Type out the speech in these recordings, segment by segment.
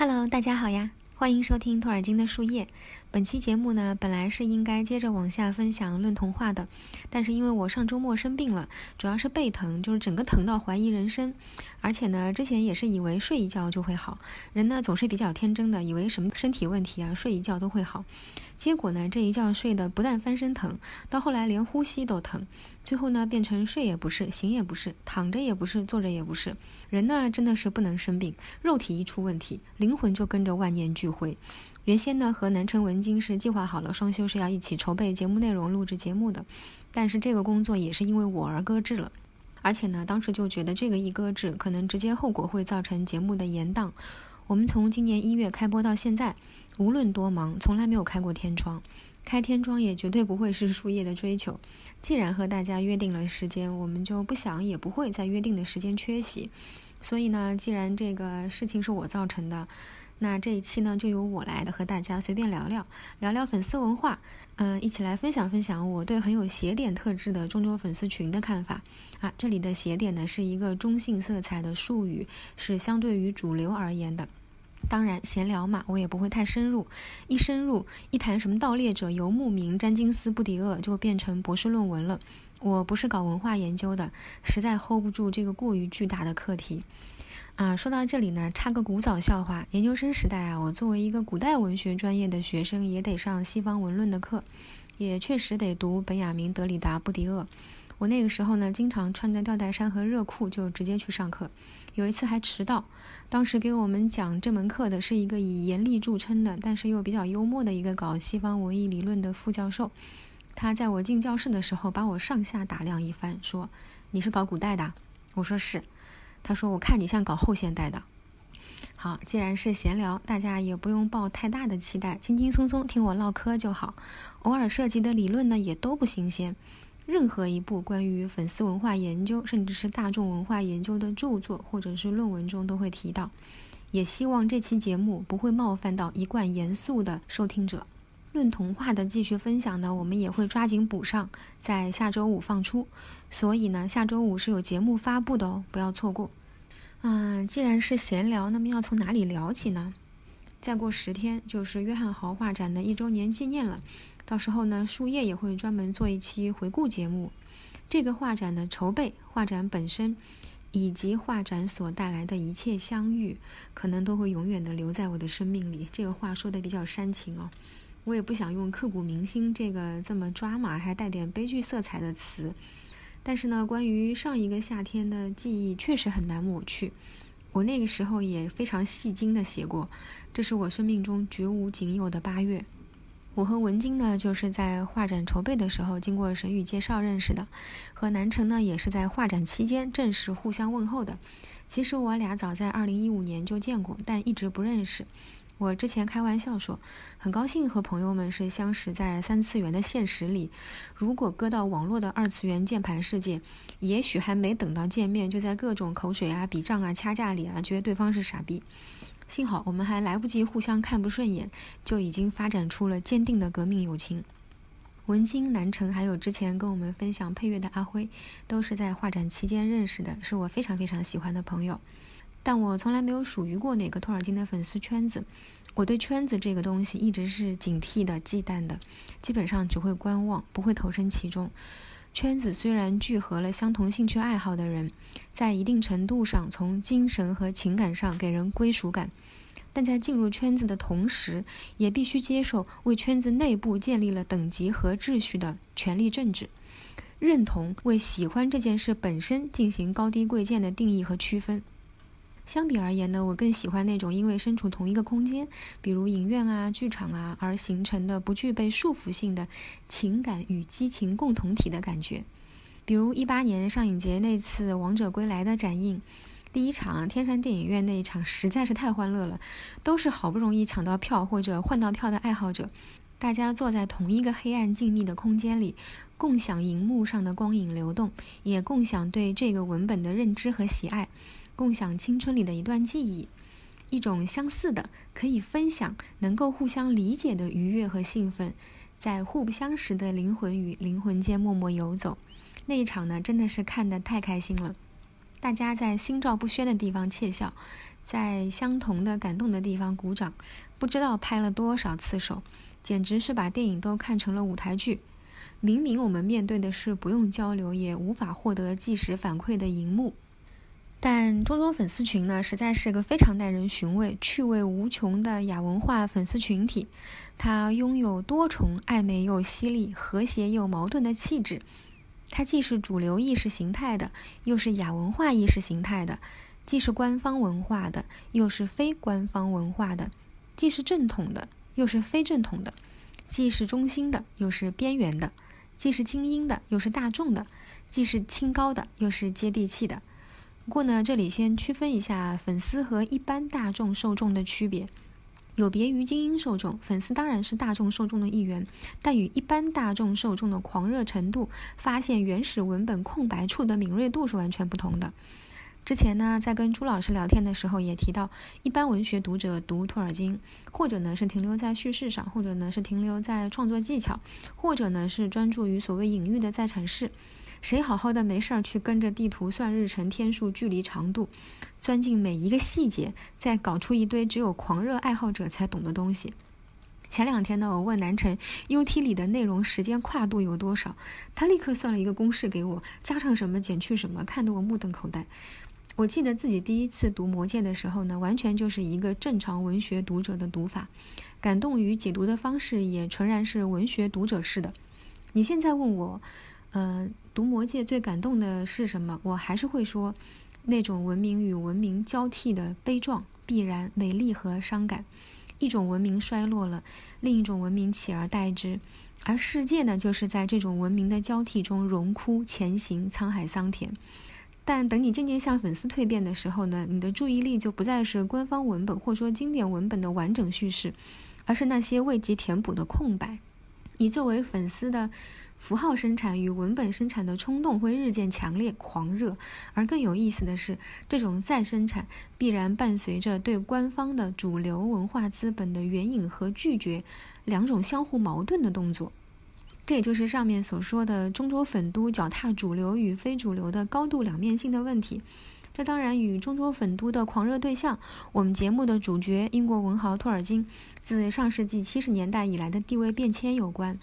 Hello，大家好呀，欢迎收听托尔金的树叶。本期节目呢，本来是应该接着往下分享论童话的，但是因为我上周末生病了，主要是背疼，就是整个疼到怀疑人生。而且呢，之前也是以为睡一觉就会好，人呢总是比较天真的，以为什么身体问题啊，睡一觉都会好。结果呢，这一觉睡得不但翻身疼，到后来连呼吸都疼，最后呢变成睡也不是，醒也不是，躺着也不是，坐着也不是。人呢真的是不能生病，肉体一出问题，灵魂就跟着万念俱灰。原先呢和南城文京是计划好了双休是要一起筹备节目内容、录制节目的，但是这个工作也是因为我而搁置了。而且呢，当时就觉得这个一搁置，可能直接后果会造成节目的延档。我们从今年一月开播到现在。无论多忙，从来没有开过天窗，开天窗也绝对不会是树叶的追求。既然和大家约定了时间，我们就不想也不会在约定的时间缺席。所以呢，既然这个事情是我造成的，那这一期呢就由我来的和大家随便聊聊，聊聊粉丝文化，嗯，一起来分享分享我对很有斜点特质的中国粉丝群的看法。啊，这里的斜点呢是一个中性色彩的术语，是相对于主流而言的。当然，闲聊嘛，我也不会太深入。一深入，一谈什么盗猎者、游牧民、詹金斯、布迪厄，就变成博士论文了。我不是搞文化研究的，实在 hold 不住这个过于巨大的课题。啊，说到这里呢，插个古早笑话。研究生时代啊，我作为一个古代文学专业的学生，也得上西方文论的课，也确实得读本雅明、德里达、布迪厄。我那个时候呢，经常穿着吊带衫和热裤就直接去上课，有一次还迟到。当时给我们讲这门课的是一个以严厉著称的，但是又比较幽默的一个搞西方文艺理论的副教授。他在我进教室的时候，把我上下打量一番，说：“你是搞古代的？”我说：“是。”他说：“我看你像搞后现代的。”好，既然是闲聊，大家也不用抱太大的期待，轻轻松松听我唠嗑就好。偶尔涉及的理论呢，也都不新鲜。任何一部关于粉丝文化研究，甚至是大众文化研究的著作或者是论文中都会提到。也希望这期节目不会冒犯到一贯严肃的收听者。论童话的继续分享呢，我们也会抓紧补上，在下周五放出。所以呢，下周五是有节目发布的哦，不要错过。嗯，既然是闲聊，那么要从哪里聊起呢？再过十天就是约翰豪画展的一周年纪念了。到时候呢，树叶也会专门做一期回顾节目。这个画展的筹备、画展本身，以及画展所带来的一切相遇，可能都会永远的留在我的生命里。这个话说的比较煽情哦，我也不想用刻骨铭心这个这么抓马还带点悲剧色彩的词。但是呢，关于上一个夏天的记忆确实很难抹去。我那个时候也非常戏精的写过，这是我生命中绝无仅有的八月。我和文晶呢，就是在画展筹备的时候，经过沈宇介绍认识的；和南城呢，也是在画展期间正式互相问候的。其实我俩早在2015年就见过，但一直不认识。我之前开玩笑说，很高兴和朋友们是相识在三次元的现实里。如果搁到网络的二次元键盘世界，也许还没等到见面，就在各种口水啊、比账啊、掐架里啊，觉得对方是傻逼。幸好我们还来不及互相看不顺眼，就已经发展出了坚定的革命友情。文京、南城，还有之前跟我们分享配乐的阿辉，都是在画展期间认识的，是我非常非常喜欢的朋友。但我从来没有属于过哪个托尔金的粉丝圈子，我对圈子这个东西一直是警惕的、忌惮的，基本上只会观望，不会投身其中。圈子虽然聚合了相同兴趣爱好的人，在一定程度上从精神和情感上给人归属感，但在进入圈子的同时，也必须接受为圈子内部建立了等级和秩序的权力政治，认同为喜欢这件事本身进行高低贵贱的定义和区分。相比而言呢，我更喜欢那种因为身处同一个空间，比如影院啊、剧场啊，而形成的不具备束缚性的情感与激情共同体的感觉。比如一八年上影节那次《王者归来》的展映，第一场天山电影院那一场实在是太欢乐了，都是好不容易抢到票或者换到票的爱好者，大家坐在同一个黑暗静谧的空间里，共享荧幕上的光影流动，也共享对这个文本的认知和喜爱。共享青春里的一段记忆，一种相似的、可以分享、能够互相理解的愉悦和兴奋，在互不相识的灵魂与灵魂间默默游走。那一场呢，真的是看得太开心了。大家在心照不宣的地方窃笑，在相同的感动的地方鼓掌，不知道拍了多少次手，简直是把电影都看成了舞台剧。明明我们面对的是不用交流也无法获得即时反馈的荧幕，但中中粉丝群呢，实在是个非常耐人寻味、趣味无穷的亚文化粉丝群体。它拥有多重暧昧又犀利、和谐又矛盾的气质。它既是主流意识形态的，又是亚文化意识形态的。既是官方文化的，又是非官方文化的；既是正统的，又是非正统的；既是中心的，又是边缘的；既是精英的，又是大众的；既是清高的，又是接地气的。不过呢，这里先区分一下粉丝和一般大众受众的区别。有别于精英受众，粉丝当然是大众受众的一员，但与一般大众受众的狂热程度、发现原始文本空白处的敏锐度是完全不同的。之前呢，在跟朱老师聊天的时候也提到，一般文学读者读托尔金，或者呢是停留在叙事上，或者呢是停留在创作技巧，或者呢是专注于所谓隐喻的在阐释。谁好好的没事儿去跟着地图算日程、天数、距离、长度，钻进每一个细节，再搞出一堆只有狂热爱好者才懂的东西？前两天呢，我问南辰 U T 里的内容时间跨度有多少，他立刻算了一个公式给我，加上什么减去什么，看得我目瞪口呆。我记得自己第一次读《魔戒》的时候呢，完全就是一个正常文学读者的读法，感动与解读的方式也纯然是文学读者式的。你现在问我，呃，读《魔戒》最感动的是什么？我还是会说，那种文明与文明交替的悲壮、必然、美丽和伤感。一种文明衰落了，另一种文明取而代之，而世界呢，就是在这种文明的交替中荣枯前行，沧海桑田。但等你渐渐向粉丝蜕变的时候呢，你的注意力就不再是官方文本或说经典文本的完整叙事，而是那些未及填补的空白。你作为粉丝的符号生产与文本生产的冲动会日渐强烈、狂热。而更有意思的是，这种再生产必然伴随着对官方的主流文化资本的援引和拒绝两种相互矛盾的动作。这也就是上面所说的中州粉都脚踏主流与非主流的高度两面性的问题。这当然与中州粉都的狂热对象，我们节目的主角英国文豪托尔金，自上世纪七十年代以来的地位变迁有关。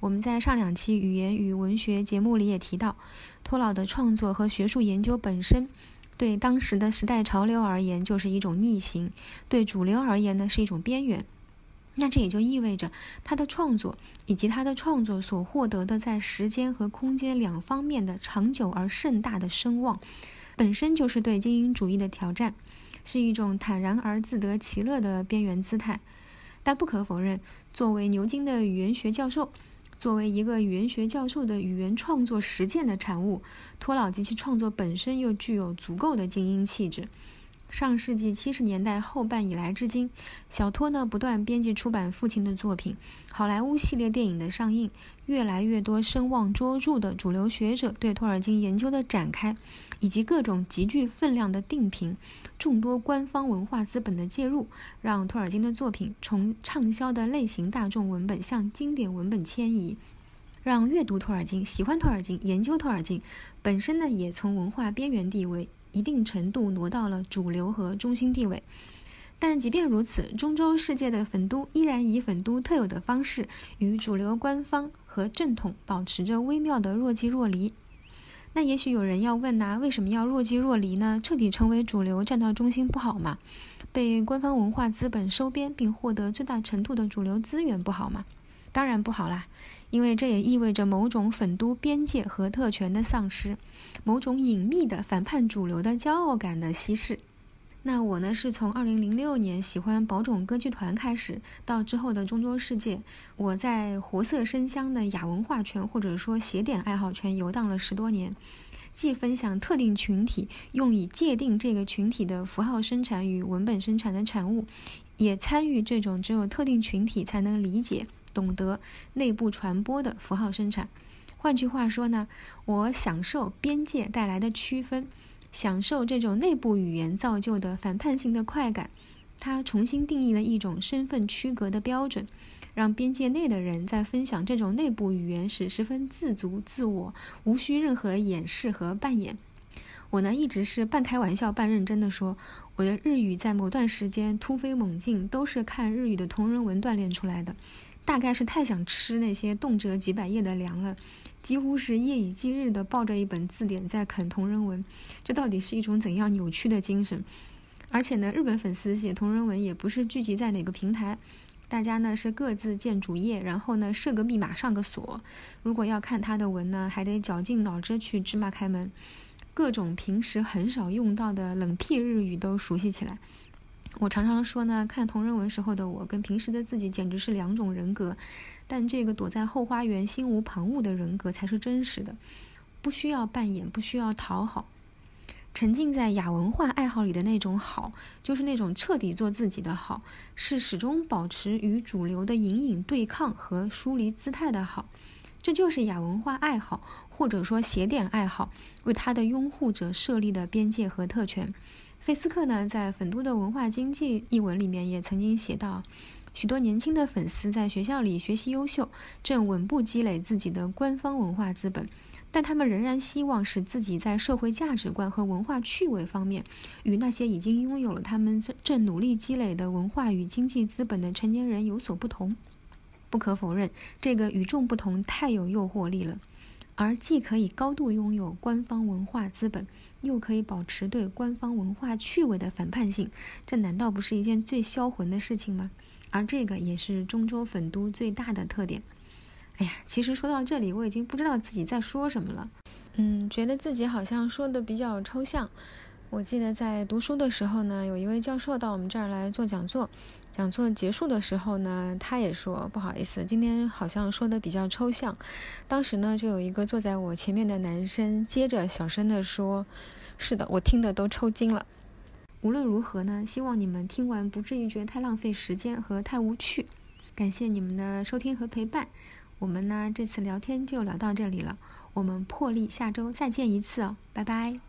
我们在上两期语言与文学节目里也提到，托老的创作和学术研究本身，对当时的时代潮流而言就是一种逆行，对主流而言呢是一种边缘。那这也就意味着，他的创作以及他的创作所获得的在时间和空间两方面的长久而盛大的声望，本身就是对精英主义的挑战，是一种坦然而自得其乐的边缘姿态。但不可否认，作为牛津的语言学教授，作为一个语言学教授的语言创作实践的产物，托老及其创作本身又具有足够的精英气质。上世纪七十年代后半以来至今，小托呢不断编辑出版父亲的作品，好莱坞系列电影的上映，越来越多声望卓著的主流学者对托尔金研究的展开，以及各种极具分量的定评，众多官方文化资本的介入，让托尔金的作品从畅销的类型大众文本向经典文本迁移，让阅读托尔金、喜欢托尔金、研究托尔金本身呢也从文化边缘地位。一定程度挪到了主流和中心地位，但即便如此，中洲世界的粉都依然以粉都特有的方式与主流官方和正统保持着微妙的若即若离。那也许有人要问呐，为什么要若即若离呢？彻底成为主流，站到中心不好吗？被官方文化资本收编并获得最大程度的主流资源不好吗？当然不好啦。因为这也意味着某种粉都边界和特权的丧失，某种隐秘的反叛主流的骄傲感的稀释。那我呢，是从2006年喜欢宝冢歌剧团开始，到之后的中洲世界，我在活色生香的亚文化圈或者说写点爱好圈游荡了十多年，既分享特定群体用以界定这个群体的符号生产与文本生产的产物，也参与这种只有特定群体才能理解。懂得内部传播的符号生产，换句话说呢，我享受边界带来的区分，享受这种内部语言造就的反叛性的快感。它重新定义了一种身份区隔的标准，让边界内的人在分享这种内部语言时十分自足自我，无需任何掩饰和扮演。我呢一直是半开玩笑半认真的说，我的日语在某段时间突飞猛进，都是看日语的同人文锻炼出来的。大概是太想吃那些动辄几百页的粮了，几乎是夜以继日的抱着一本字典在啃同人文。这到底是一种怎样扭曲的精神？而且呢，日本粉丝写同人文也不是聚集在哪个平台，大家呢是各自建主页，然后呢设个密码上个锁。如果要看他的文呢，还得绞尽脑汁去芝麻开门。各种平时很少用到的冷僻日语都熟悉起来。我常常说呢，看同人文时候的我跟平时的自己简直是两种人格。但这个躲在后花园心无旁骛的人格才是真实的，不需要扮演，不需要讨好，沉浸在亚文化爱好里的那种好，就是那种彻底做自己的好，是始终保持与主流的隐隐对抗和疏离姿态的好。这就是亚文化爱好，或者说邪典爱好，为他的拥护者设立的边界和特权。费斯克呢，在《粉都的文化经济》一文里面也曾经写到，许多年轻的粉丝在学校里学习优秀，正稳步积累自己的官方文化资本，但他们仍然希望使自己在社会价值观和文化趣味方面，与那些已经拥有了他们正努力积累的文化与经济资本的成年人有所不同。不可否认，这个与众不同太有诱惑力了，而既可以高度拥有官方文化资本，又可以保持对官方文化趣味的反叛性，这难道不是一件最销魂的事情吗？而这个也是中州粉都最大的特点。哎呀，其实说到这里，我已经不知道自己在说什么了。嗯，觉得自己好像说的比较抽象。我记得在读书的时候呢，有一位教授到我们这儿来做讲座。讲座结束的时候呢，他也说不好意思，今天好像说的比较抽象。当时呢，就有一个坐在我前面的男生接着小声的说：“是的，我听的都抽筋了。”无论如何呢，希望你们听完不至于觉得太浪费时间和太无趣。感谢你们的收听和陪伴。我们呢这次聊天就聊到这里了，我们破例下周再见一次哦，拜拜。